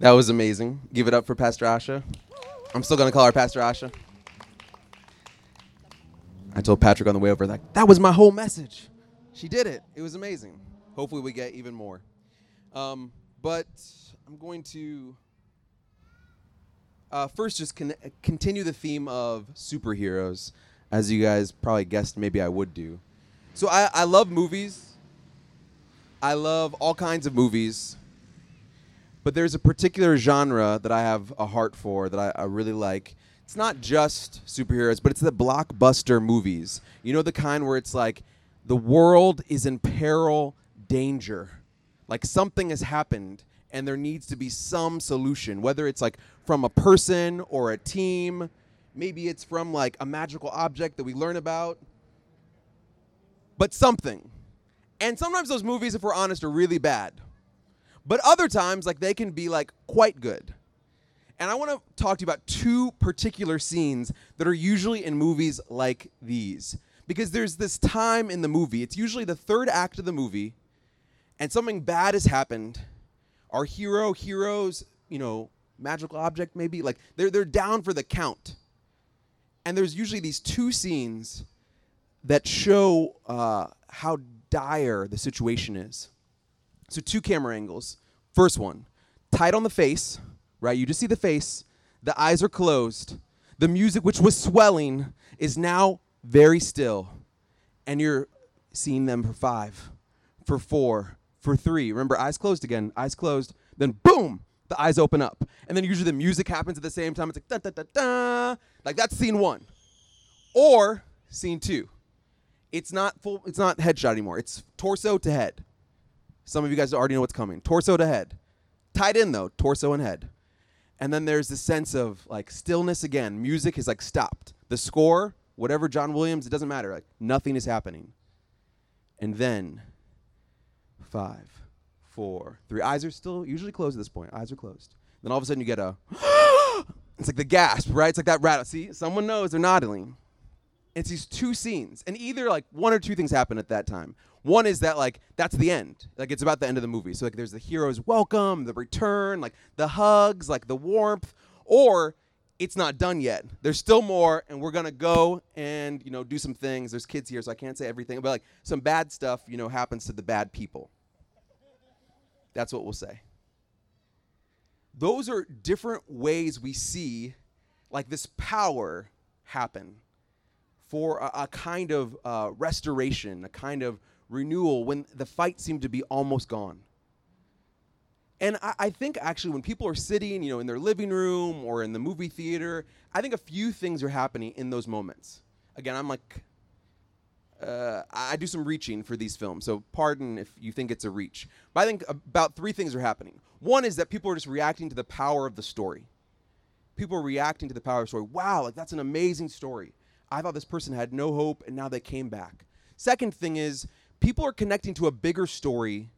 That was amazing. Give it up for Pastor Asha. I'm still going to call her Pastor Asha. I told Patrick on the way over, like, that was my whole message. She did it. It was amazing. Hopefully, we get even more. Um, but I'm going to uh, first just con- continue the theme of superheroes, as you guys probably guessed maybe I would do. So I, I love movies. I love all kinds of movies. But there's a particular genre that I have a heart for that I, I really like. It's not just superheroes, but it's the blockbuster movies. You know, the kind where it's like the world is in peril, danger. Like something has happened and there needs to be some solution, whether it's like from a person or a team. Maybe it's from like a magical object that we learn about, but something. And sometimes those movies, if we're honest, are really bad. But other times, like they can be like quite good. And I want to talk to you about two particular scenes that are usually in movies like these. Because there's this time in the movie, it's usually the third act of the movie, and something bad has happened. Our hero, heroes, you know, magical object maybe, like they're, they're down for the count. And there's usually these two scenes that show uh, how dire the situation is. So, two camera angles. First one, tight on the face, right? You just see the face, the eyes are closed. The music, which was swelling, is now very still. And you're seeing them for five, for four, for three. Remember, eyes closed again, eyes closed. Then, boom, the eyes open up. And then usually the music happens at the same time. It's like da da da da. Like that's scene one. Or scene two. It's not full, it's not headshot anymore. It's torso to head. Some of you guys already know what's coming. Torso to head. Tied in though, torso and head. And then there's this sense of like stillness again. Music is like stopped. The score, whatever John Williams, it doesn't matter. Like nothing is happening. And then five, four, three. Eyes are still usually closed at this point. Eyes are closed. Then all of a sudden you get a it's like the gasp, right? It's like that rattle. See, someone knows they're nodding. It's these two scenes, and either like one or two things happen at that time. One is that like that's the end, like it's about the end of the movie. So like there's the hero's welcome, the return, like the hugs, like the warmth, or it's not done yet. There's still more, and we're gonna go and you know do some things. There's kids here, so I can't say everything, but like some bad stuff, you know, happens to the bad people. That's what we'll say. Those are different ways we see like this power happen for a, a kind of uh, restoration, a kind of renewal when the fight seemed to be almost gone. And I, I, think actually when people are sitting, you know, in their living room or in the movie theater, I think a few things are happening in those moments. Again, I'm like, uh, I do some reaching for these films, so pardon if you think it's a reach. But I think about three things are happening. One is that people are just reacting to the power of the story. People are reacting to the power of the story. Wow, like that's an amazing story. I thought this person had no hope, and now they came back. Second thing is people are connecting to a bigger story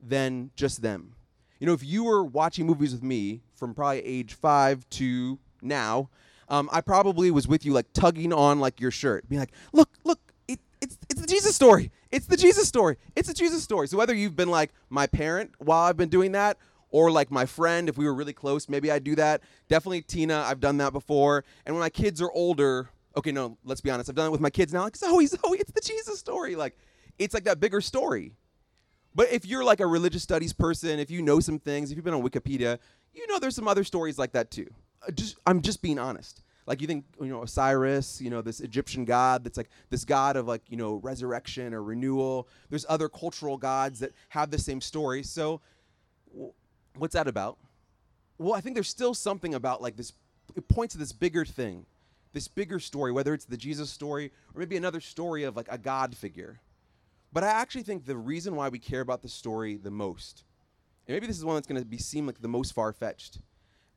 than just them. You know, if you were watching movies with me from probably age five to now, um, I probably was with you, like tugging on like your shirt, being like, "Look, look, it, it's it's the Jesus story. It's the Jesus story. It's the Jesus story." So whether you've been like my parent while I've been doing that, or like my friend, if we were really close, maybe I'd do that. Definitely Tina, I've done that before. And when my kids are older, okay, no, let's be honest, I've done it with my kids now. Like Zoe, Zoe, it's the Jesus story. Like it's like that bigger story. But if you're like a religious studies person, if you know some things, if you've been on Wikipedia, you know there's some other stories like that too. Uh, just I'm just being honest. Like you think you know Osiris, you know this Egyptian god that's like this god of like you know resurrection or renewal. There's other cultural gods that have the same story. So what's that about? Well, I think there's still something about like this. It points to this bigger thing, this bigger story, whether it's the Jesus story or maybe another story of like a God figure. But I actually think the reason why we care about the story the most, and maybe this is one that's going to be seem like the most far fetched,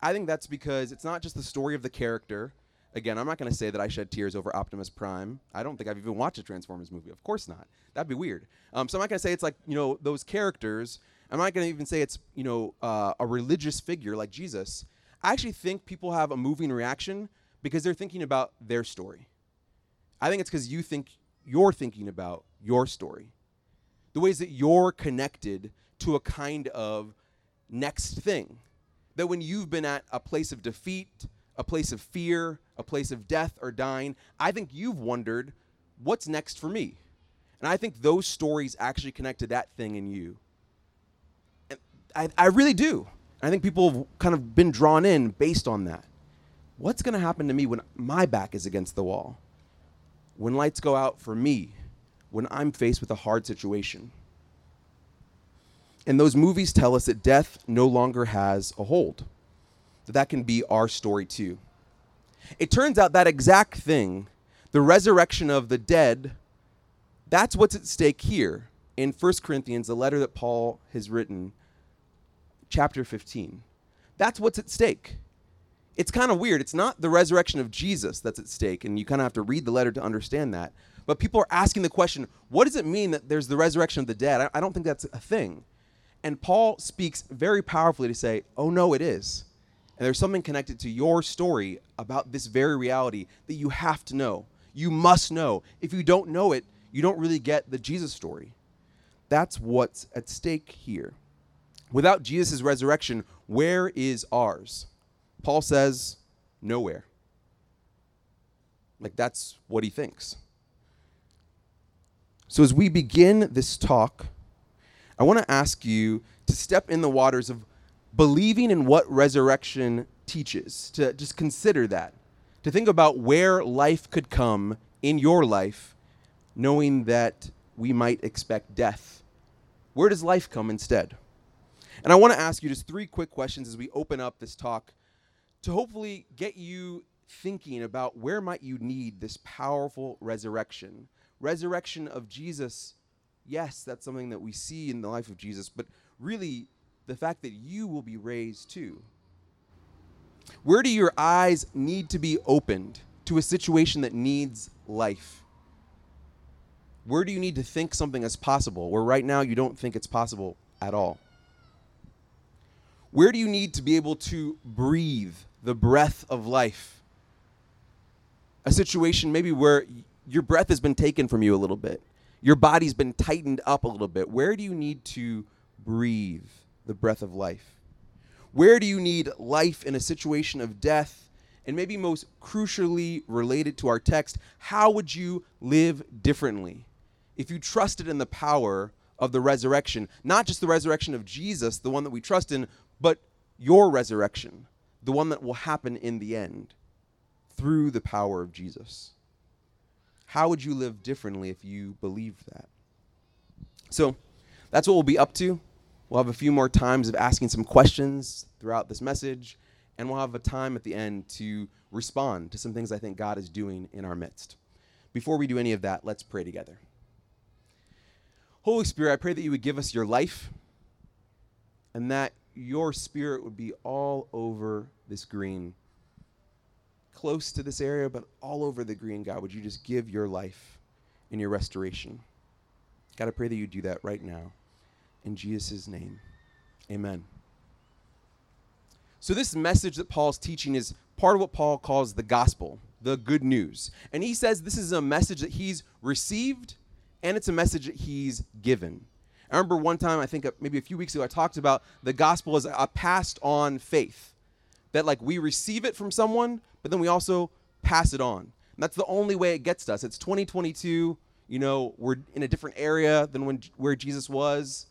I think that's because it's not just the story of the character. Again, I'm not going to say that I shed tears over Optimus Prime. I don't think I've even watched a Transformers movie. Of course not. That'd be weird. Um, so I'm not going to say it's like you know those characters. I'm not going to even say it's you know uh, a religious figure like Jesus. I actually think people have a moving reaction because they're thinking about their story. I think it's because you think you're thinking about your story, the ways that you're connected to a kind of next thing. That when you've been at a place of defeat, a place of fear, a place of death or dying, I think you've wondered, what's next for me? And I think those stories actually connect to that thing in you. And I, I really do. I think people have kind of been drawn in based on that. What's going to happen to me when my back is against the wall? When lights go out for me? When I'm faced with a hard situation? And those movies tell us that death no longer has a hold, that that can be our story too. It turns out that exact thing, the resurrection of the dead, that's what's at stake here in 1 Corinthians, the letter that Paul has written, chapter 15. That's what's at stake. It's kind of weird. It's not the resurrection of Jesus that's at stake, and you kind of have to read the letter to understand that. But people are asking the question what does it mean that there's the resurrection of the dead? I, I don't think that's a thing. And Paul speaks very powerfully to say, oh no, it is. And there's something connected to your story about this very reality that you have to know. You must know. If you don't know it, you don't really get the Jesus story. That's what's at stake here. Without Jesus' resurrection, where is ours? Paul says, nowhere. Like that's what he thinks. So as we begin this talk, I want to ask you to step in the waters of believing in what resurrection teaches, to just consider that, to think about where life could come in your life, knowing that we might expect death. Where does life come instead? And I want to ask you just three quick questions as we open up this talk to hopefully get you thinking about where might you need this powerful resurrection. Resurrection of Jesus yes, that's something that we see in the life of Jesus, but really the fact that you will be raised too. Where do your eyes need to be opened to a situation that needs life? Where do you need to think something is possible where right now you don't think it's possible at all? Where do you need to be able to breathe the breath of life? A situation maybe where your breath has been taken from you a little bit your body's been tightened up a little bit. Where do you need to breathe the breath of life? Where do you need life in a situation of death? And maybe most crucially related to our text, how would you live differently if you trusted in the power of the resurrection? Not just the resurrection of Jesus, the one that we trust in, but your resurrection, the one that will happen in the end through the power of Jesus. How would you live differently if you believed that? So that's what we'll be up to. We'll have a few more times of asking some questions throughout this message, and we'll have a time at the end to respond to some things I think God is doing in our midst. Before we do any of that, let's pray together. Holy Spirit, I pray that you would give us your life and that your spirit would be all over this green close to this area, but all over the green, God, would you just give your life and your restoration? God, I pray that you do that right now. In Jesus' name, amen. So, this message that Paul's teaching is part of what Paul calls the gospel, the good news. And he says this is a message that he's received and it's a message that he's given. I remember one time, I think uh, maybe a few weeks ago, I talked about the gospel as a passed on faith. That, like, we receive it from someone, but then we also pass it on. And that's the only way it gets to us. It's 2022. You know, we're in a different area than when where Jesus was.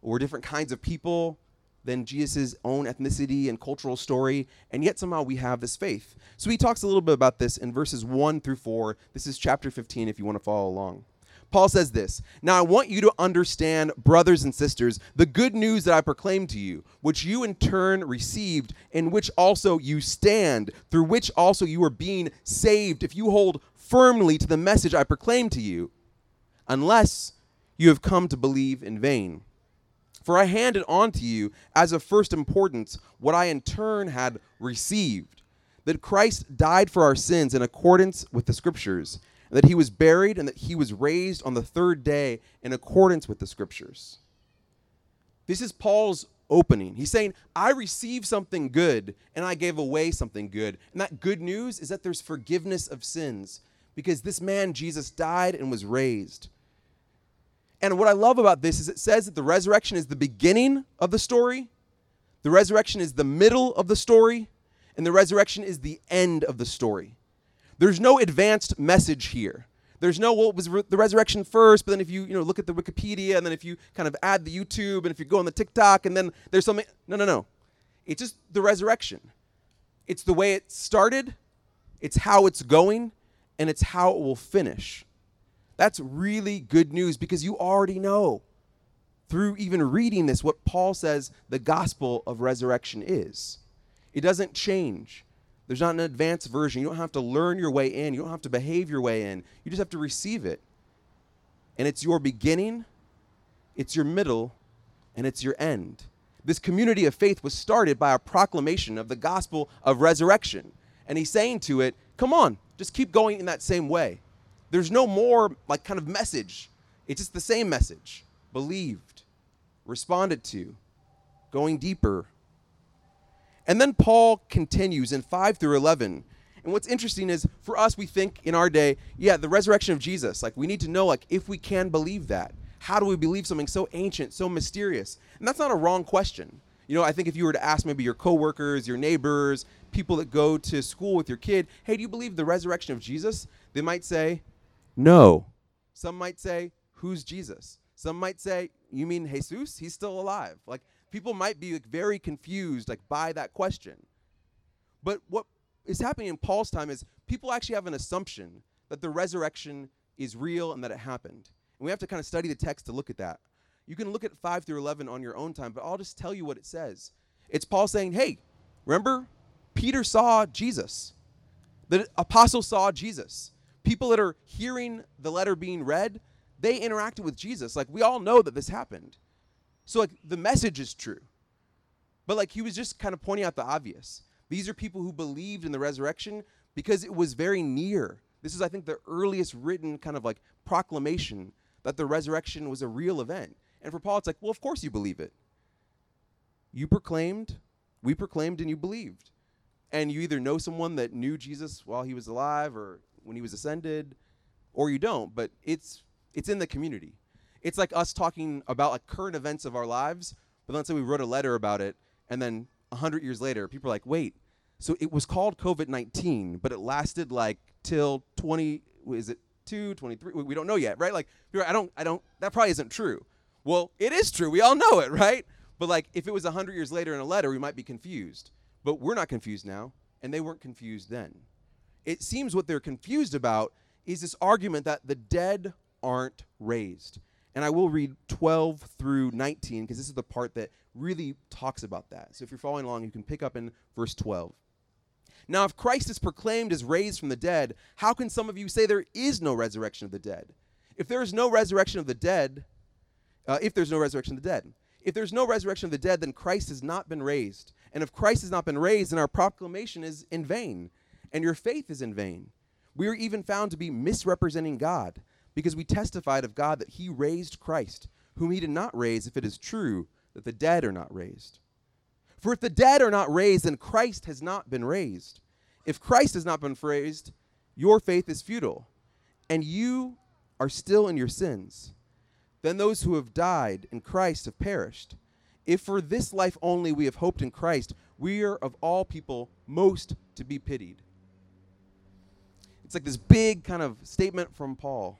We're different kinds of people than Jesus' own ethnicity and cultural story, and yet somehow we have this faith. So he talks a little bit about this in verses 1 through 4. This is chapter 15 if you want to follow along. Paul says this Now I want you to understand, brothers and sisters, the good news that I proclaim to you, which you in turn received, in which also you stand, through which also you are being saved, if you hold firmly to the message I proclaim to you, unless you have come to believe in vain. For I handed on to you as of first importance what I in turn had received that Christ died for our sins in accordance with the Scriptures and that he was buried, and that he was raised on the third day in accordance with the scriptures. This is Paul's opening. He's saying, I received something good and I gave away something good. And that good news is that there's forgiveness of sins because this man, Jesus, died and was raised. And what I love about this is it says that the resurrection is the beginning of the story. The The resurrection is the middle of the story, and the resurrection is the end of the story. There's no advanced message here. There's no well, was re- the resurrection first, but then if you you know look at the Wikipedia and then if you kind of add the YouTube and if you go on the TikTok and then there's something no no no, it's just the resurrection. It's the way it started, it's how it's going, and it's how it will finish. That's really good news because you already know through even reading this what Paul says the gospel of resurrection is. It doesn't change. There's not an advanced version. You don't have to learn your way in. You don't have to behave your way in. You just have to receive it. And it's your beginning, it's your middle, and it's your end. This community of faith was started by a proclamation of the gospel of resurrection. And he's saying to it, come on, just keep going in that same way. There's no more like kind of message. It's just the same message. Believed, responded to, going deeper, and then Paul continues in 5 through 11. And what's interesting is for us, we think in our day, yeah, the resurrection of Jesus. Like, we need to know, like, if we can believe that. How do we believe something so ancient, so mysterious? And that's not a wrong question. You know, I think if you were to ask maybe your coworkers, your neighbors, people that go to school with your kid, hey, do you believe the resurrection of Jesus? They might say, no. Some might say, who's Jesus? Some might say, you mean Jesus? He's still alive. Like, people might be like, very confused like by that question. But what is happening in Paul's time is people actually have an assumption that the resurrection is real and that it happened. And we have to kind of study the text to look at that. You can look at 5 through 11 on your own time, but I'll just tell you what it says. It's Paul saying, "Hey, remember Peter saw Jesus. The apostles saw Jesus. People that are hearing the letter being read, they interacted with Jesus. Like we all know that this happened. So like the message is true. But like he was just kind of pointing out the obvious. These are people who believed in the resurrection because it was very near. This is I think the earliest written kind of like proclamation that the resurrection was a real event. And for Paul it's like, well of course you believe it. You proclaimed, we proclaimed and you believed. And you either know someone that knew Jesus while he was alive or when he was ascended or you don't, but it's it's in the community. It's like us talking about like current events of our lives, but let's say we wrote a letter about it, and then hundred years later, people are like, "Wait, so it was called COVID nineteen, but it lasted like till twenty? Is it two, 23? We don't know yet, right? Like, I don't, I don't. That probably isn't true. Well, it is true. We all know it, right? But like, if it was hundred years later in a letter, we might be confused. But we're not confused now, and they weren't confused then. It seems what they're confused about is this argument that the dead aren't raised. And I will read 12 through 19 because this is the part that really talks about that. So if you're following along, you can pick up in verse 12. Now, if Christ is proclaimed as raised from the dead, how can some of you say there is no resurrection of the dead? If there is no resurrection of the dead, uh, if there's no resurrection of the dead, if there's no resurrection of the dead, then Christ has not been raised. And if Christ has not been raised, then our proclamation is in vain, and your faith is in vain. We are even found to be misrepresenting God because we testified of God that he raised Christ, whom he did not raise, if it is true that the dead are not raised. For if the dead are not raised, then Christ has not been raised. If Christ has not been raised, your faith is futile, and you are still in your sins. Then those who have died in Christ have perished. If for this life only we have hoped in Christ, we are of all people most to be pitied. It's like this big kind of statement from Paul.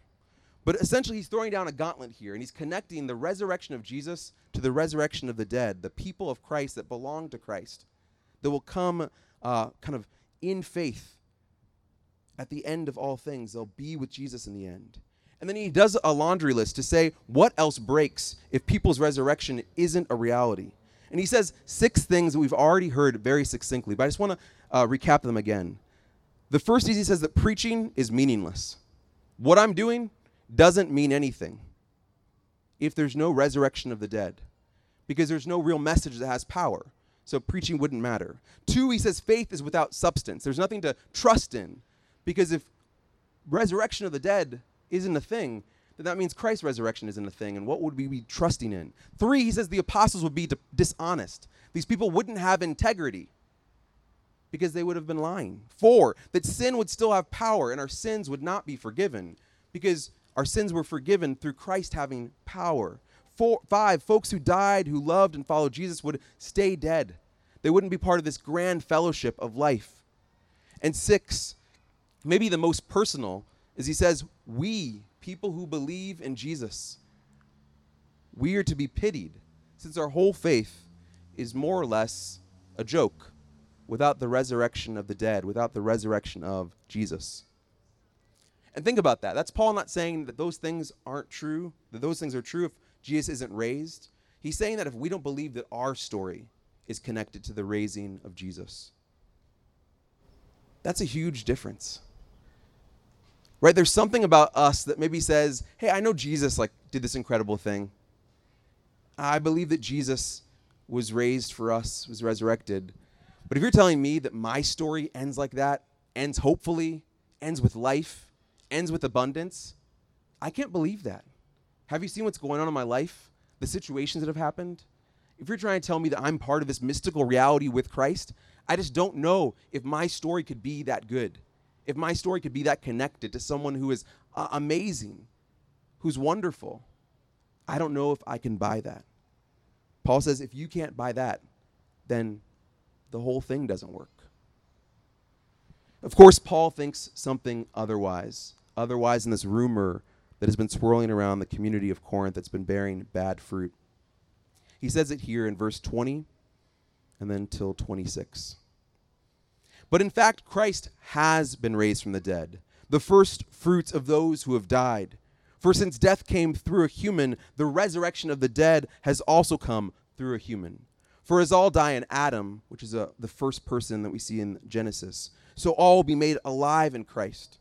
But essentially, he's throwing down a gauntlet here, and he's connecting the resurrection of Jesus to the resurrection of the dead, the people of Christ that belong to Christ, that will come uh, kind of in faith at the end of all things. They'll be with Jesus in the end. And then he does a laundry list to say what else breaks if people's resurrection isn't a reality. And he says six things that we've already heard very succinctly, but I just want to uh, recap them again. The first is he says that preaching is meaningless. What I'm doing doesn't mean anything if there's no resurrection of the dead, because there's no real message that has power. So preaching wouldn't matter. Two, he says faith is without substance. There's nothing to trust in, because if resurrection of the dead isn't a thing, then that means Christ's resurrection isn't a thing. And what would we be trusting in? Three, he says the apostles would be dishonest. These people wouldn't have integrity because they would have been lying. Four, that sin would still have power and our sins would not be forgiven because our sins were forgiven through Christ having power. Four, five, folks who died, who loved and followed Jesus would stay dead. They wouldn't be part of this grand fellowship of life. And six, maybe the most personal, is he says, We, people who believe in Jesus, we are to be pitied since our whole faith is more or less a joke without the resurrection of the dead, without the resurrection of Jesus. And think about that. That's Paul not saying that those things aren't true, that those things are true if Jesus isn't raised. He's saying that if we don't believe that our story is connected to the raising of Jesus, that's a huge difference. Right? There's something about us that maybe says, "Hey, I know Jesus like did this incredible thing. I believe that Jesus was raised for us, was resurrected. But if you're telling me that my story ends like that, ends hopefully, ends with life, ends with abundance, I can't believe that. Have you seen what's going on in my life? The situations that have happened? If you're trying to tell me that I'm part of this mystical reality with Christ, I just don't know if my story could be that good. If my story could be that connected to someone who is uh, amazing, who's wonderful. I don't know if I can buy that. Paul says if you can't buy that, then the whole thing doesn't work. Of course, Paul thinks something otherwise. Otherwise, in this rumor that has been swirling around the community of Corinth that's been bearing bad fruit. He says it here in verse 20 and then till 26. But in fact, Christ has been raised from the dead, the first fruits of those who have died. For since death came through a human, the resurrection of the dead has also come through a human. For as all die in Adam, which is a, the first person that we see in Genesis, so all will be made alive in Christ.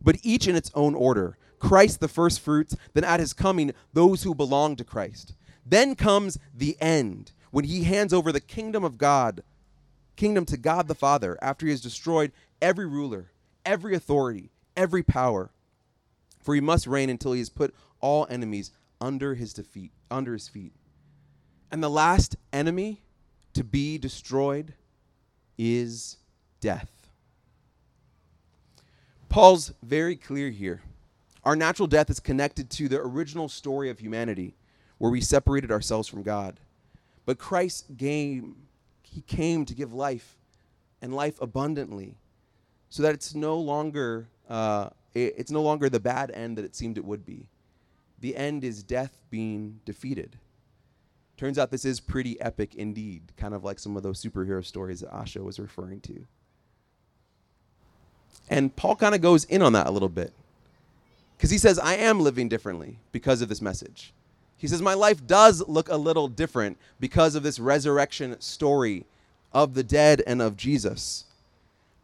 But each in its own order Christ the first fruits, then at his coming, those who belong to Christ. Then comes the end, when he hands over the kingdom of God, kingdom to God the Father, after he has destroyed every ruler, every authority, every power for he must reign until he has put all enemies under his defeat, under his feet. And the last enemy to be destroyed is death. Paul's very clear here. Our natural death is connected to the original story of humanity, where we separated ourselves from God. But Christ came, he came to give life and life abundantly, so that it's no longer uh, it's no longer the bad end that it seemed it would be. The end is death being defeated. Turns out this is pretty epic indeed, kind of like some of those superhero stories that Asha was referring to. And Paul kind of goes in on that a little bit. Because he says, I am living differently because of this message. He says, My life does look a little different because of this resurrection story of the dead and of Jesus.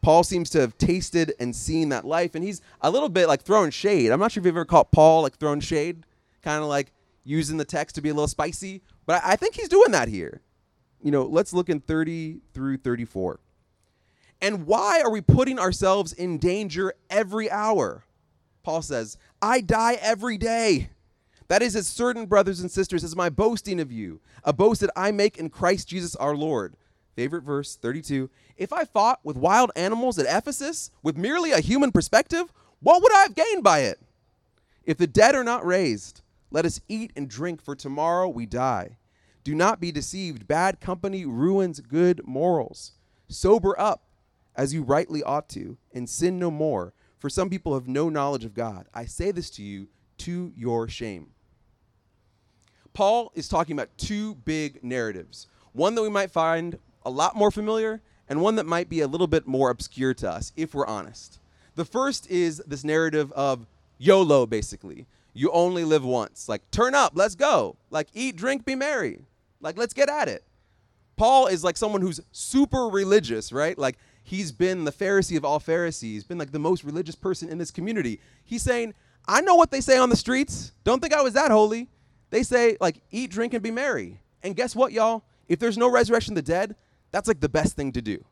Paul seems to have tasted and seen that life, and he's a little bit like throwing shade. I'm not sure if you've ever caught Paul like throwing shade, kind of like using the text to be a little spicy, but I think he's doing that here. You know, let's look in 30 through 34. And why are we putting ourselves in danger every hour? Paul says, I die every day. That is as certain, brothers and sisters, as my boasting of you, a boast that I make in Christ Jesus our Lord. Favorite verse, 32. If I fought with wild animals at Ephesus with merely a human perspective, what would I have gained by it? If the dead are not raised, let us eat and drink, for tomorrow we die. Do not be deceived. Bad company ruins good morals. Sober up, as you rightly ought to, and sin no more, for some people have no knowledge of God. I say this to you to your shame. Paul is talking about two big narratives one that we might find a lot more familiar and one that might be a little bit more obscure to us, if we're honest. The first is this narrative of YOLO, basically. You only live once. Like, turn up, let's go. Like, eat, drink, be merry. Like, let's get at it. Paul is like someone who's super religious, right? Like, he's been the Pharisee of all Pharisees, been like the most religious person in this community. He's saying, I know what they say on the streets. Don't think I was that holy. They say, like, eat, drink, and be merry. And guess what, y'all? If there's no resurrection of the dead, that's like the best thing to do.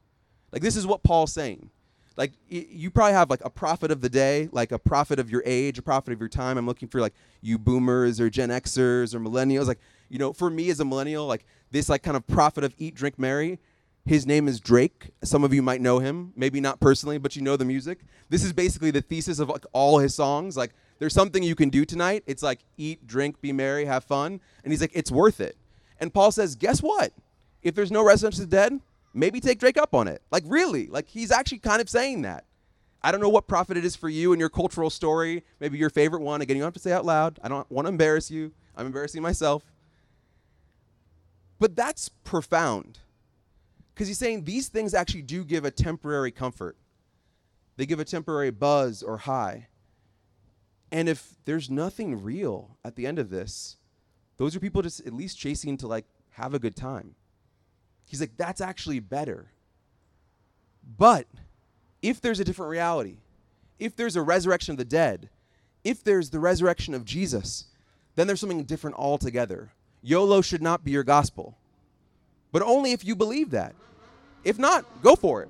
Like this is what Paul's saying. Like you probably have like a prophet of the day, like a prophet of your age, a prophet of your time. I'm looking for like you boomers or Gen Xers or millennials. Like you know, for me as a millennial, like this like kind of prophet of eat, drink, marry. His name is Drake. Some of you might know him, maybe not personally, but you know the music. This is basically the thesis of like all his songs. Like there's something you can do tonight. It's like eat, drink, be merry, have fun. And he's like, it's worth it. And Paul says, guess what? If there's no resurrection of the dead, maybe take Drake up on it. Like, really? Like, he's actually kind of saying that. I don't know what prophet it is for you and your cultural story, maybe your favorite one. Again, you don't have to say out loud. I don't want to embarrass you. I'm embarrassing myself. But that's profound because he's saying these things actually do give a temporary comfort, they give a temporary buzz or high. And if there's nothing real at the end of this, those are people just at least chasing to like have a good time. He's like, that's actually better. But if there's a different reality, if there's a resurrection of the dead, if there's the resurrection of Jesus, then there's something different altogether. YOLO should not be your gospel, but only if you believe that. If not, go for it.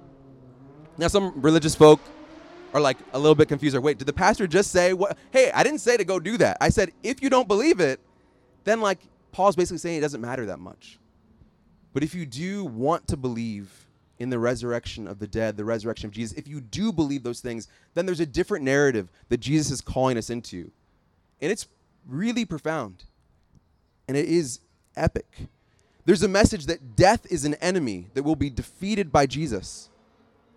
Now, some religious folk are like a little bit confused. Or wait, did the pastor just say what? Hey, I didn't say to go do that. I said if you don't believe it, then like Paul's basically saying it doesn't matter that much. But if you do want to believe in the resurrection of the dead, the resurrection of Jesus, if you do believe those things, then there's a different narrative that Jesus is calling us into. And it's really profound. And it is epic. There's a message that death is an enemy that will be defeated by Jesus,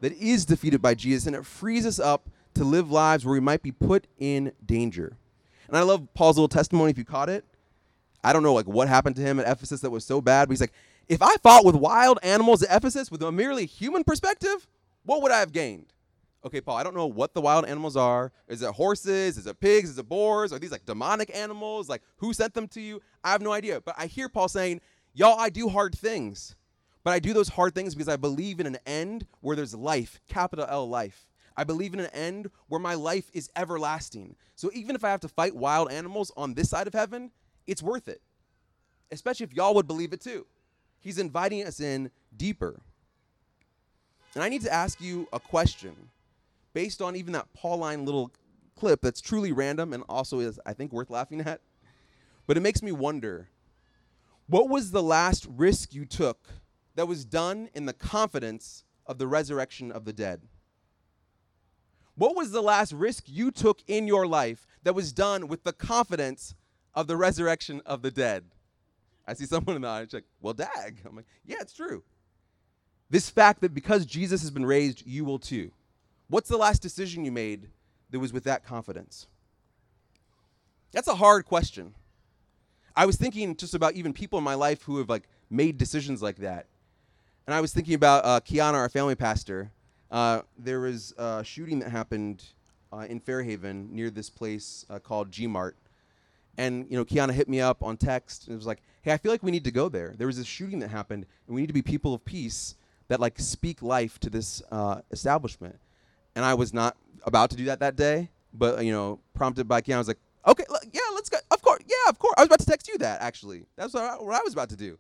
that is defeated by Jesus, and it frees us up to live lives where we might be put in danger. And I love Paul's little testimony if you caught it. I don't know like what happened to him at Ephesus that was so bad, but he's like, if I fought with wild animals at Ephesus with a merely human perspective, what would I have gained? Okay, Paul, I don't know what the wild animals are. Is it horses? Is it pigs? Is it boars? Are these like demonic animals? Like who sent them to you? I have no idea. But I hear Paul saying, Y'all, I do hard things. But I do those hard things because I believe in an end where there's life, capital L life. I believe in an end where my life is everlasting. So even if I have to fight wild animals on this side of heaven, it's worth it. Especially if y'all would believe it too. He's inviting us in deeper. And I need to ask you a question based on even that Pauline little clip that's truly random and also is, I think, worth laughing at. But it makes me wonder what was the last risk you took that was done in the confidence of the resurrection of the dead? What was the last risk you took in your life that was done with the confidence of the resurrection of the dead? I see someone in the audience like, well, dag. I'm like, yeah, it's true. This fact that because Jesus has been raised, you will too. What's the last decision you made that was with that confidence? That's a hard question. I was thinking just about even people in my life who have like made decisions like that. And I was thinking about uh, Kiana, our family pastor. Uh, there was a shooting that happened uh, in Fairhaven near this place uh, called G Mart. And you know, Kiana hit me up on text and it was like, "Hey, I feel like we need to go there. There was this shooting that happened, and we need to be people of peace that like speak life to this uh, establishment." And I was not about to do that that day, but you know, prompted by Kiana, I was like, "Okay, yeah, let's go. Of course, yeah, of course." I was about to text you that actually. That's what I, what I was about to do.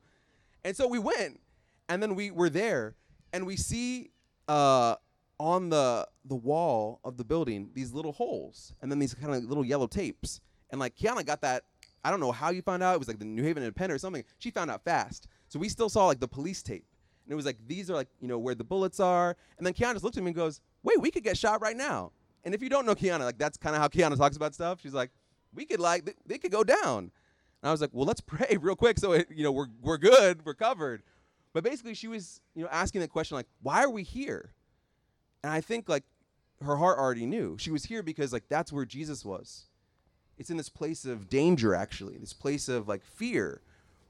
And so we went, and then we were there, and we see uh, on the the wall of the building these little holes, and then these kind of little yellow tapes. And like Kiana got that. I don't know how you found out. It was like the New Haven Independent or something. She found out fast. So we still saw like the police tape. And it was like, these are like, you know, where the bullets are. And then Kiana just looked at me and goes, wait, we could get shot right now. And if you don't know Kiana, like that's kind of how Kiana talks about stuff. She's like, we could like, th- they could go down. And I was like, well, let's pray real quick so it, you know we're we're good, we're covered. But basically, she was you know asking the question like, why are we here? And I think like her heart already knew she was here because like that's where Jesus was. It's in this place of danger, actually, this place of like fear.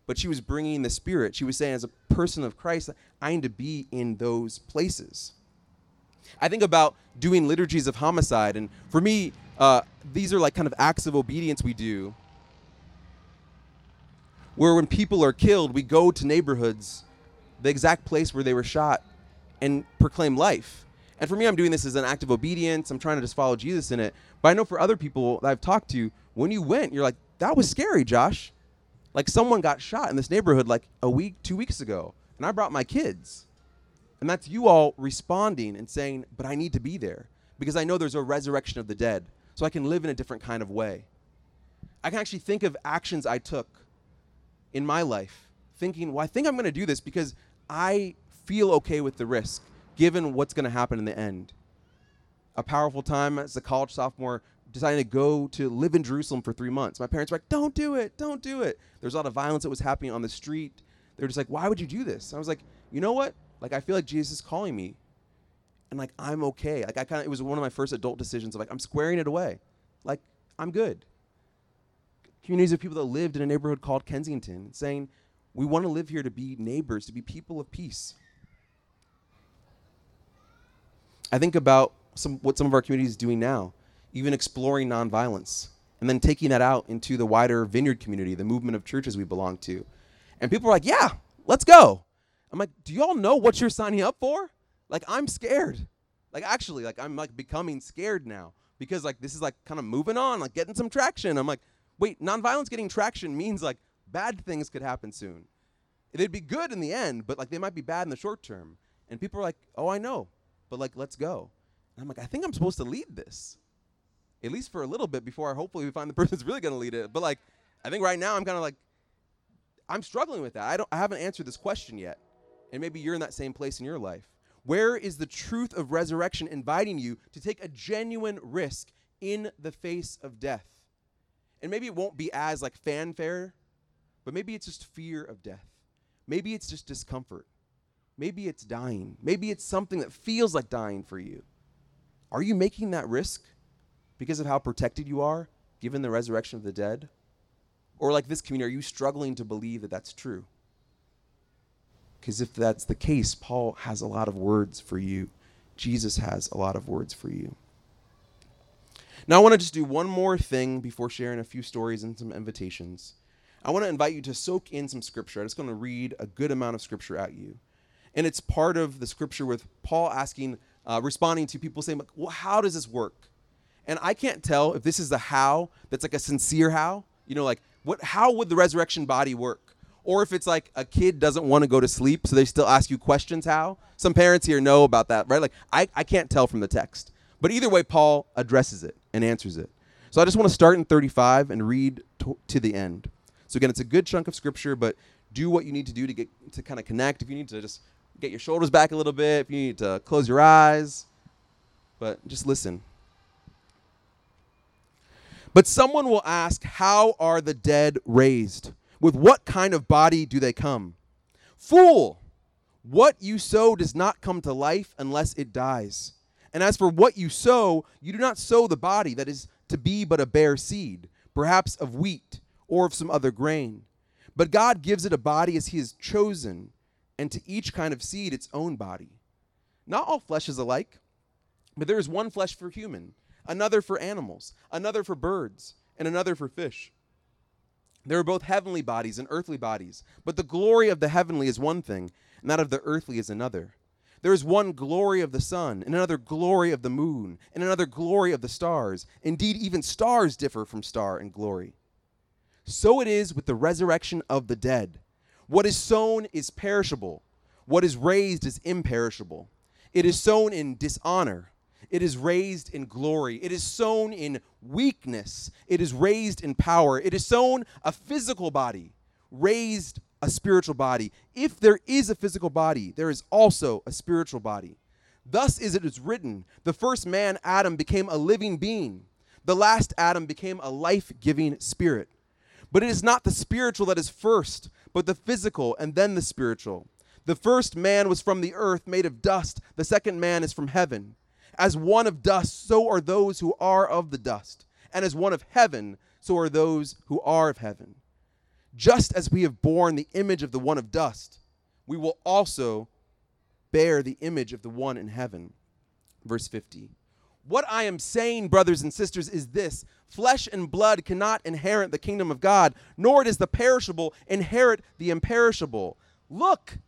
But she was bringing the Spirit. She was saying, as a person of Christ, I need to be in those places. I think about doing liturgies of homicide, and for me, uh, these are like kind of acts of obedience we do where when people are killed, we go to neighborhoods, the exact place where they were shot, and proclaim life. And for me, I'm doing this as an act of obedience. I'm trying to just follow Jesus in it. But I know for other people that I've talked to, when you went, you're like, that was scary, Josh. Like someone got shot in this neighborhood like a week, two weeks ago, and I brought my kids. And that's you all responding and saying, but I need to be there because I know there's a resurrection of the dead, so I can live in a different kind of way. I can actually think of actions I took in my life thinking, well, I think I'm going to do this because I feel okay with the risk given what's going to happen in the end. A powerful time as a college sophomore deciding to go to live in Jerusalem for three months. My parents were like, "Don't do it, don't do it." There's a lot of violence that was happening on the street. They were just like, "Why would you do this?" I was like, "You know what? Like, I feel like Jesus is calling me, and like I'm okay. Like, I kind of it was one of my first adult decisions of like I'm squaring it away. Like, I'm good." Communities of people that lived in a neighborhood called Kensington, saying, "We want to live here to be neighbors, to be people of peace." I think about some what some of our community is doing now, even exploring nonviolence, and then taking that out into the wider vineyard community, the movement of churches we belong to. And people are like, "Yeah, let's go." I'm like, "Do y'all know what you're signing up for?" Like, I'm scared. Like, actually, like I'm like becoming scared now because like this is like kind of moving on, like getting some traction. I'm like, wait, nonviolence getting traction means like bad things could happen soon. They'd be good in the end, but like they might be bad in the short term. And people are like, "Oh, I know but like, let's go. And I'm like, I think I'm supposed to lead this, at least for a little bit before I hopefully we find the person that's really going to lead it. But like, I think right now I'm kind of like, I'm struggling with that. I don't, I haven't answered this question yet, and maybe you're in that same place in your life. Where is the truth of resurrection inviting you to take a genuine risk in the face of death? And maybe it won't be as like fanfare, but maybe it's just fear of death. Maybe it's just discomfort. Maybe it's dying. Maybe it's something that feels like dying for you. Are you making that risk because of how protected you are, given the resurrection of the dead? Or, like this community, are you struggling to believe that that's true? Because if that's the case, Paul has a lot of words for you. Jesus has a lot of words for you. Now, I want to just do one more thing before sharing a few stories and some invitations. I want to invite you to soak in some scripture. I'm just going to read a good amount of scripture at you and it's part of the scripture with Paul asking, uh, responding to people saying, "Well, how does this work?" And I can't tell if this is the how that's like a sincere how. You know, like what? How would the resurrection body work? Or if it's like a kid doesn't want to go to sleep, so they still ask you questions. How? Some parents here know about that, right? Like I, I can't tell from the text, but either way, Paul addresses it and answers it. So I just want to start in 35 and read to, to the end. So again, it's a good chunk of scripture, but do what you need to do to get to kind of connect. If you need to just get your shoulders back a little bit, if you need to close your eyes, but just listen. But someone will ask, How are the dead raised? With what kind of body do they come? Fool! What you sow does not come to life unless it dies. And as for what you sow, you do not sow the body that is to be but a bare seed, perhaps of wheat or of some other grain. But God gives it a body as He has chosen and to each kind of seed its own body. Not all flesh is alike, but there is one flesh for human, another for animals, another for birds, and another for fish. There are both heavenly bodies and earthly bodies, but the glory of the heavenly is one thing, and that of the earthly is another. There is one glory of the sun, and another glory of the moon, and another glory of the stars. Indeed, even stars differ from star in glory. So it is with the resurrection of the dead. What is sown is perishable, what is raised is imperishable. It is sown in dishonor, it is raised in glory. It is sown in weakness, it is raised in power. It is sown a physical body, raised a spiritual body. If there is a physical body, there is also a spiritual body. Thus is it is written the first man, Adam, became a living being, the last Adam became a life giving spirit. But it is not the spiritual that is first, but the physical and then the spiritual. The first man was from the earth, made of dust. The second man is from heaven. As one of dust, so are those who are of the dust. And as one of heaven, so are those who are of heaven. Just as we have borne the image of the one of dust, we will also bear the image of the one in heaven. Verse 50. What I am saying, brothers and sisters, is this flesh and blood cannot inherit the kingdom of God, nor does the perishable inherit the imperishable. Look,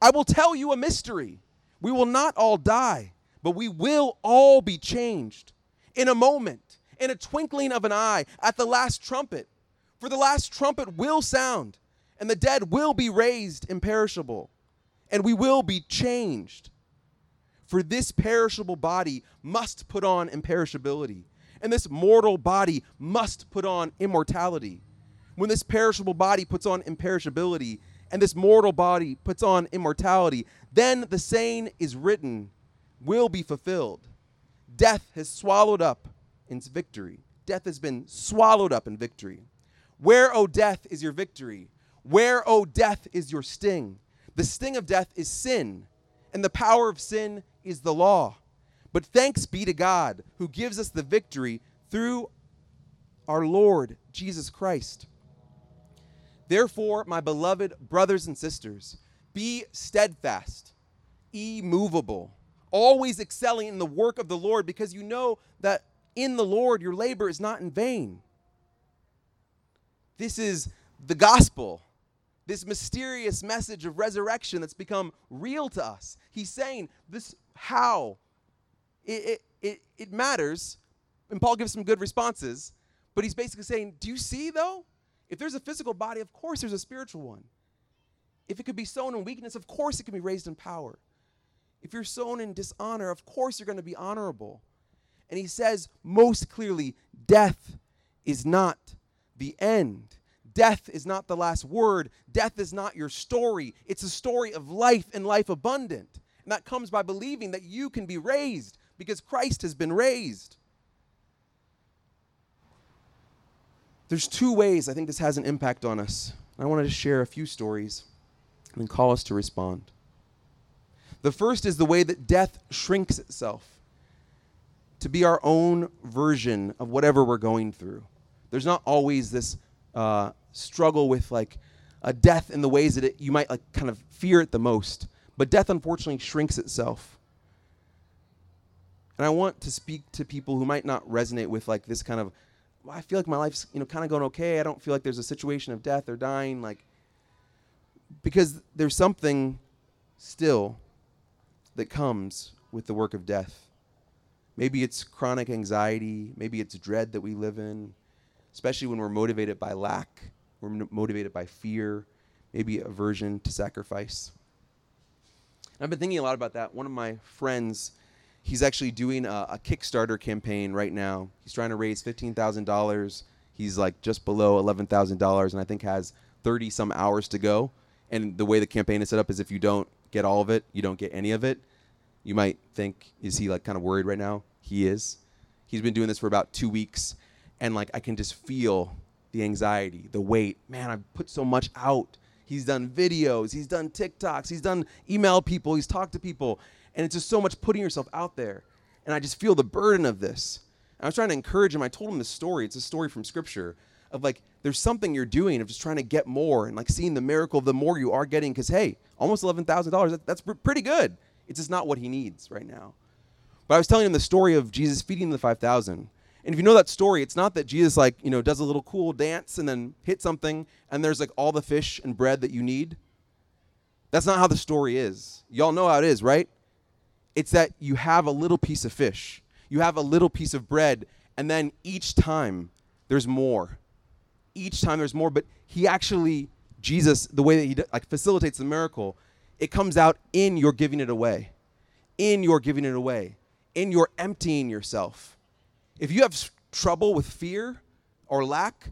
I will tell you a mystery. We will not all die, but we will all be changed in a moment, in a twinkling of an eye, at the last trumpet. For the last trumpet will sound, and the dead will be raised imperishable, and we will be changed. For this perishable body must put on imperishability, and this mortal body must put on immortality. When this perishable body puts on imperishability, and this mortal body puts on immortality, then the saying is written will be fulfilled. Death has swallowed up in victory. Death has been swallowed up in victory. Where, O death, is your victory? Where, O death, is your sting? The sting of death is sin, and the power of sin is the law. But thanks be to God who gives us the victory through our Lord Jesus Christ. Therefore, my beloved brothers and sisters, be steadfast, immovable, always excelling in the work of the Lord, because you know that in the Lord your labor is not in vain. This is the gospel, this mysterious message of resurrection that's become real to us. He's saying this how it, it, it, it matters, and Paul gives some good responses, but he's basically saying, Do you see though? If there's a physical body, of course there's a spiritual one. If it could be sown in weakness, of course it can be raised in power. If you're sown in dishonor, of course you're going to be honorable. And he says most clearly death is not the end. Death is not the last word. Death is not your story. It's a story of life and life abundant. And that comes by believing that you can be raised because Christ has been raised. There's two ways I think this has an impact on us. I wanted to share a few stories and then call us to respond. The first is the way that death shrinks itself to be our own version of whatever we're going through. There's not always this uh, struggle with like a death in the ways that it, you might like kind of fear it the most, but death unfortunately shrinks itself. And I want to speak to people who might not resonate with like this kind of well, I feel like my life's you know kind of going okay. I don't feel like there's a situation of death or dying like because there's something still that comes with the work of death. Maybe it's chronic anxiety, maybe it's dread that we live in, especially when we're motivated by lack, we're motivated by fear, maybe aversion to sacrifice. I've been thinking a lot about that. One of my friends he's actually doing a, a Kickstarter campaign right now. He's trying to raise fifteen thousand dollars. He's like just below eleven thousand dollars, and I think has thirty some hours to go. And the way the campaign is set up is if you don't get all of it, you don't get any of it. You might think, is he like kind of worried right now? He is. He's been doing this for about two weeks, and like I can just feel the anxiety, the weight. Man, I've put so much out. He's done videos, he's done TikToks, he's done email people, he's talked to people, and it's just so much putting yourself out there. And I just feel the burden of this. And I was trying to encourage him. I told him this story. It's a story from scripture of like, there's something you're doing of just trying to get more and like seeing the miracle of the more you are getting. Because, hey, almost $11,000, that, that's pr- pretty good. It's just not what he needs right now. But I was telling him the story of Jesus feeding the 5,000. And if you know that story, it's not that Jesus like, you know, does a little cool dance and then hit something and there's like all the fish and bread that you need. That's not how the story is. Y'all know how it is, right? It's that you have a little piece of fish, you have a little piece of bread, and then each time there's more. Each time there's more, but he actually, Jesus, the way that he like facilitates the miracle, it comes out in your giving it away, in your giving it away, in your emptying yourself. If you have trouble with fear or lack,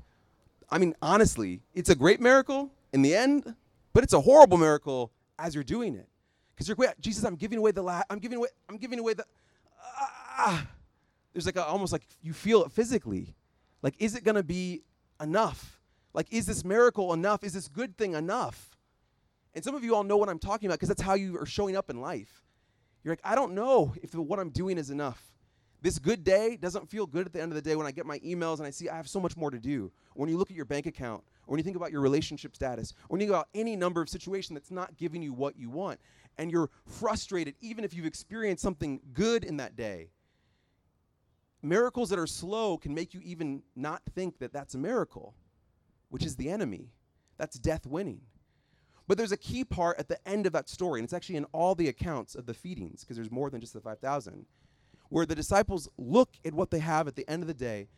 I mean, honestly, it's a great miracle in the end, but it's a horrible miracle as you're doing it. Because you're, wait, Jesus, I'm giving away the la- I'm giving away, I'm giving away the, ah. There's like a, almost like you feel it physically. Like, is it going to be enough? Like, is this miracle enough? Is this good thing enough? And some of you all know what I'm talking about because that's how you are showing up in life. You're like, I don't know if what I'm doing is enough. This good day doesn't feel good at the end of the day when I get my emails and I see I have so much more to do. When you look at your bank account, or when you think about your relationship status, or when you think about any number of situation that's not giving you what you want and you're frustrated, even if you've experienced something good in that day. Miracles that are slow can make you even not think that that's a miracle, which is the enemy. That's death winning. But there's a key part at the end of that story, and it's actually in all the accounts of the feedings, because there's more than just the 5,000, where the disciples look at what they have at the end of the day.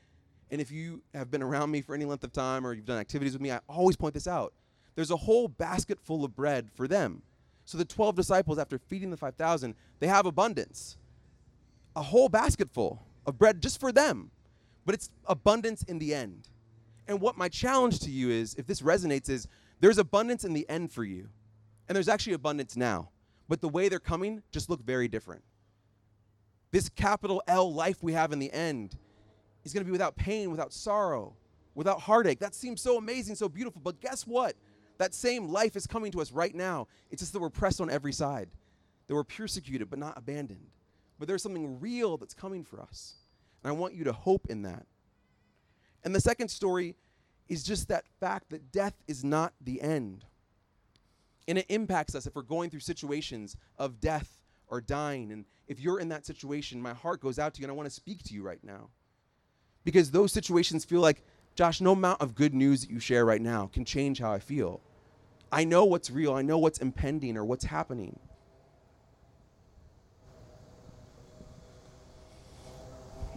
And if you have been around me for any length of time or you've done activities with me, I always point this out. There's a whole basket full of bread for them. So the 12 disciples, after feeding the 5,000, they have abundance. A whole basketful of bread just for them. But it's abundance in the end. And what my challenge to you is, if this resonates, is there's abundance in the end for you. And there's actually abundance now. But the way they're coming just look very different. This capital L life we have in the end is going to be without pain, without sorrow, without heartache. That seems so amazing, so beautiful. But guess what? That same life is coming to us right now. It's just that we're pressed on every side, that we're persecuted but not abandoned. But there's something real that's coming for us. And I want you to hope in that. And the second story is just that fact that death is not the end. And it impacts us if we're going through situations of death or dying. And if you're in that situation, my heart goes out to you and I want to speak to you right now. Because those situations feel like, Josh, no amount of good news that you share right now can change how I feel. I know what's real, I know what's impending or what's happening.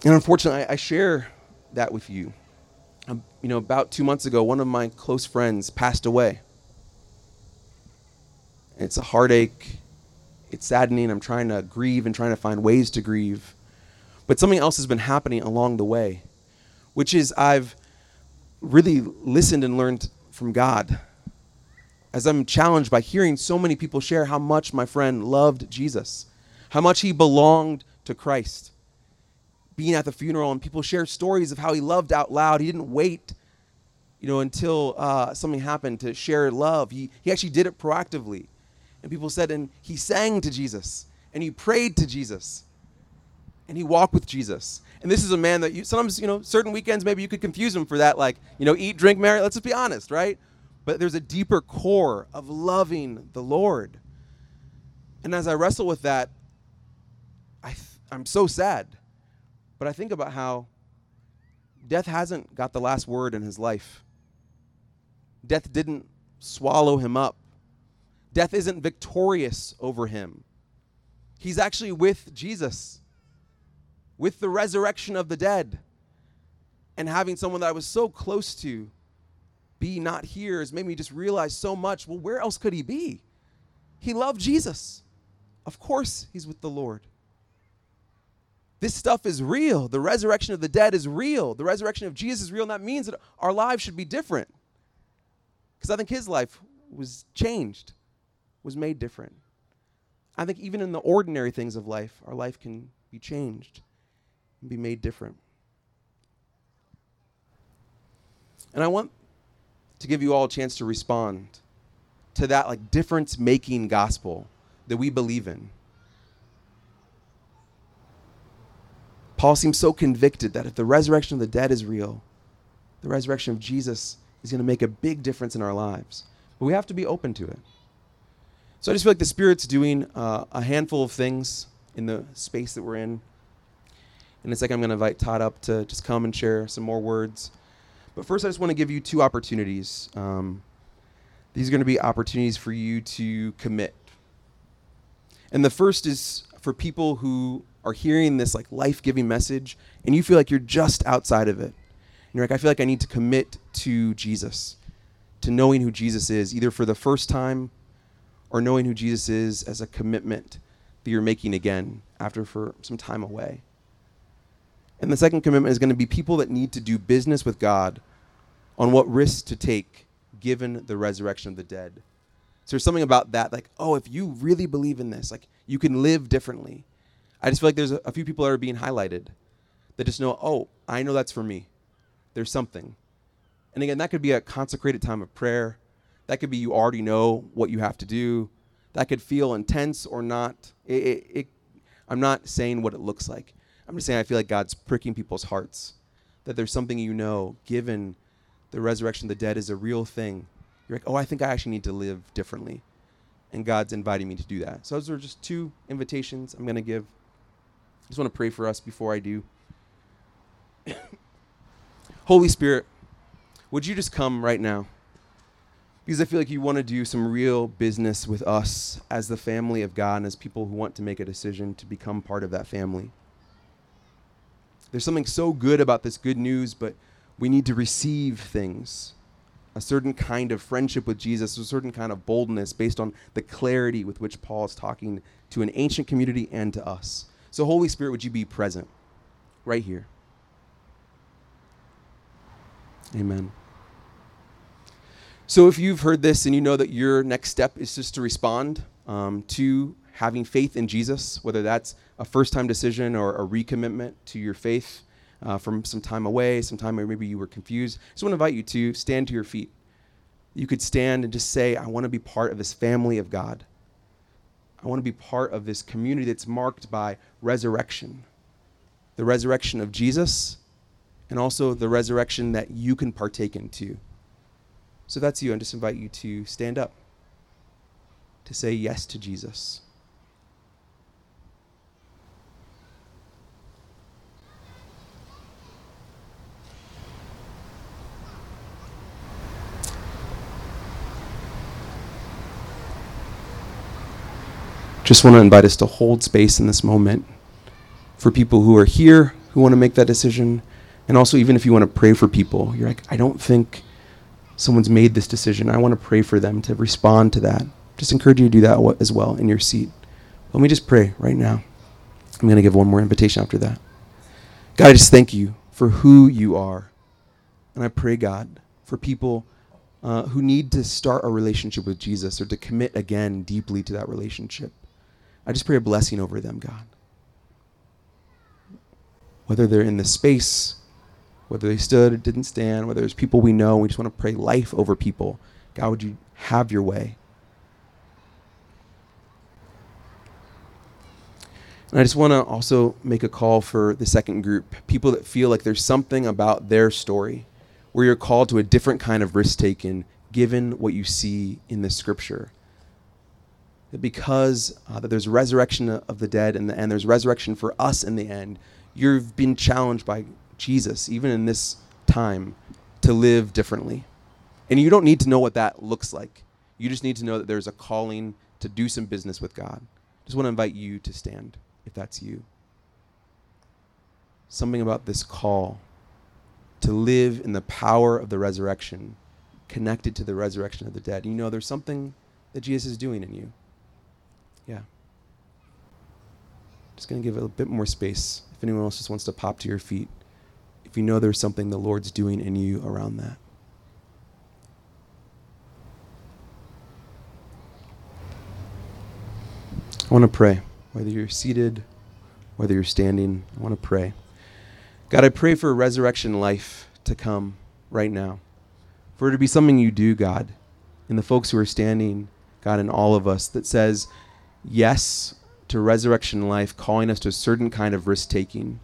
And unfortunately, I, I share that with you. Um, you know, about two months ago, one of my close friends passed away. It's a heartache. It's saddening. I'm trying to grieve and trying to find ways to grieve. But something else has been happening along the way, which is I've really listened and learned from God as I'm challenged by hearing so many people share how much my friend loved Jesus, how much he belonged to Christ. Being at the funeral and people share stories of how he loved out loud. He didn't wait, you know, until uh, something happened to share love. He, he actually did it proactively. And people said, and he sang to Jesus, and he prayed to Jesus, and he walked with Jesus. And this is a man that you sometimes, you know, certain weekends maybe you could confuse him for that, like, you know, eat, drink, merry. Let's just be honest, right? But there's a deeper core of loving the Lord. And as I wrestle with that, I th- I'm so sad. But I think about how death hasn't got the last word in his life. Death didn't swallow him up. Death isn't victorious over him. He's actually with Jesus with the resurrection of the dead. And having someone that I was so close to be not here has made me just realize so much. Well, where else could he be? He loved Jesus. Of course, he's with the Lord. This stuff is real. The resurrection of the dead is real. The resurrection of Jesus is real, and that means that our lives should be different. Because I think his life was changed, was made different. I think even in the ordinary things of life, our life can be changed and be made different. And I want to give you all a chance to respond to that like difference making gospel that we believe in. Paul seems so convicted that if the resurrection of the dead is real, the resurrection of Jesus is going to make a big difference in our lives. But we have to be open to it. So I just feel like the Spirit's doing uh, a handful of things in the space that we're in. And it's like I'm going to invite Todd up to just come and share some more words. But first, I just want to give you two opportunities. Um, these are going to be opportunities for you to commit. And the first is for people who are hearing this like life-giving message and you feel like you're just outside of it. And you're like, I feel like I need to commit to Jesus, to knowing who Jesus is, either for the first time or knowing who Jesus is as a commitment that you're making again after for some time away. And the second commitment is going to be people that need to do business with God on what risks to take given the resurrection of the dead. So there's something about that, like, oh, if you really believe in this, like, you can live differently. I just feel like there's a, few people that are being highlighted that just know, oh, I know that's for me. There's something. And again, that could be a consecrated time of prayer. That could be you already know what you have to do. That could feel intense or not. It, it, it, I'm not saying what it looks like. I'm just saying I feel like God's pricking people's hearts. That there's something you know, given the resurrection of the dead is a real thing. You're like, oh, I think I actually need to live differently. And God's inviting me to do that. So those are just two invitations I'm going to give. Just want to pray for us before I do. Holy Spirit, would you just come right now? Because I feel like you want to do some real business with us as the family of God and as people who want to make a decision to become part of that family. There's something so good about this good news, but we need to receive things. A certain kind of friendship with Jesus, a certain kind of boldness based on the clarity with which Paul is talking to an ancient community and to us. So, Holy Spirit, would you be present right here? Amen. So, if you've heard this and you know that your next step is just to respond um, to having faith in Jesus, whether that's a first time decision or a recommitment to your faith, uh, from some time away, some time where maybe you were confused, I just want to invite you to stand to your feet. You could stand and just say, I want to be part of this family of God. I want to be part of this community that's marked by resurrection the resurrection of Jesus and also the resurrection that you can partake in too. So that's you. I just invite you to stand up, to say yes to Jesus. Just want to invite us to hold space in this moment for people who are here who want to make that decision. And also, even if you want to pray for people, you're like, I don't think someone's made this decision. I want to pray for them to respond to that. Just encourage you to do that as well in your seat. Let me just pray right now. I'm going to give one more invitation after that. God, I just thank you for who you are. And I pray, God, for people uh, who need to start a relationship with Jesus or to commit again deeply to that relationship. I just pray a blessing over them, God. Whether they're in the space, whether they stood or didn't stand, whether there's people we know, we just want to pray life over people. God, would you have your way? And I just want to also make a call for the second group people that feel like there's something about their story where you're called to a different kind of risk taken given what you see in the scripture that because uh, that there's resurrection of the dead and, the, and there's resurrection for us in the end, you've been challenged by Jesus, even in this time, to live differently. And you don't need to know what that looks like. You just need to know that there's a calling to do some business with God. Just want to invite you to stand if that's you. Something about this call to live in the power of the resurrection, connected to the resurrection of the dead. You know, there's something that Jesus is doing in you. Yeah. Just going to give it a bit more space. If anyone else just wants to pop to your feet, if you know there's something the Lord's doing in you around that. I want to pray. Whether you're seated, whether you're standing, I want to pray. God, I pray for a resurrection life to come right now. For it to be something you do, God, in the folks who are standing, God, in all of us, that says, yes to resurrection life, calling us to a certain kind of risk taking.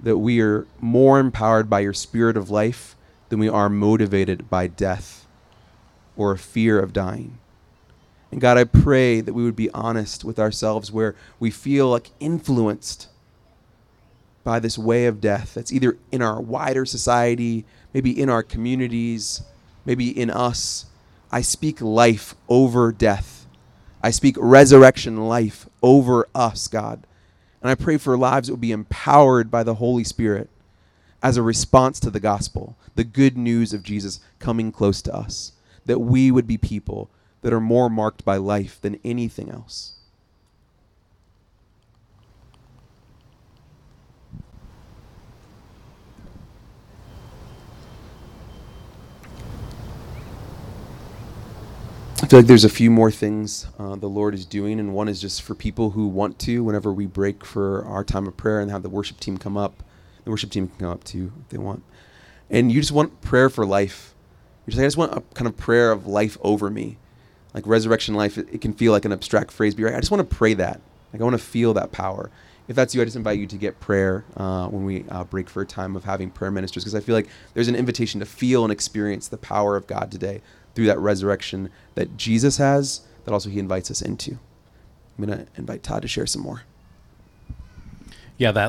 That we are more empowered by your spirit of life than we are motivated by death or a fear of dying. And God, I pray that we would be honest with ourselves where we feel like influenced by this way of death that's either in our wider society, maybe in our communities, maybe in us. I speak life over death I speak resurrection life over us, God. And I pray for lives that will be empowered by the Holy Spirit as a response to the gospel, the good news of Jesus coming close to us, that we would be people that are more marked by life than anything else. Feel like there's a few more things uh, the Lord is doing, and one is just for people who want to, whenever we break for our time of prayer and have the worship team come up, the worship team can come up too if they want. And you just want prayer for life. You're just, like, I just want a kind of prayer of life over me. Like resurrection life, it, it can feel like an abstract phrase, but right, I just want to pray that. Like I want to feel that power. If that's you, I just invite you to get prayer uh, when we uh, break for a time of having prayer ministers, because I feel like there's an invitation to feel and experience the power of God today through that resurrection that Jesus has, that also he invites us into. I'm going to invite Todd to share some more. Yeah, that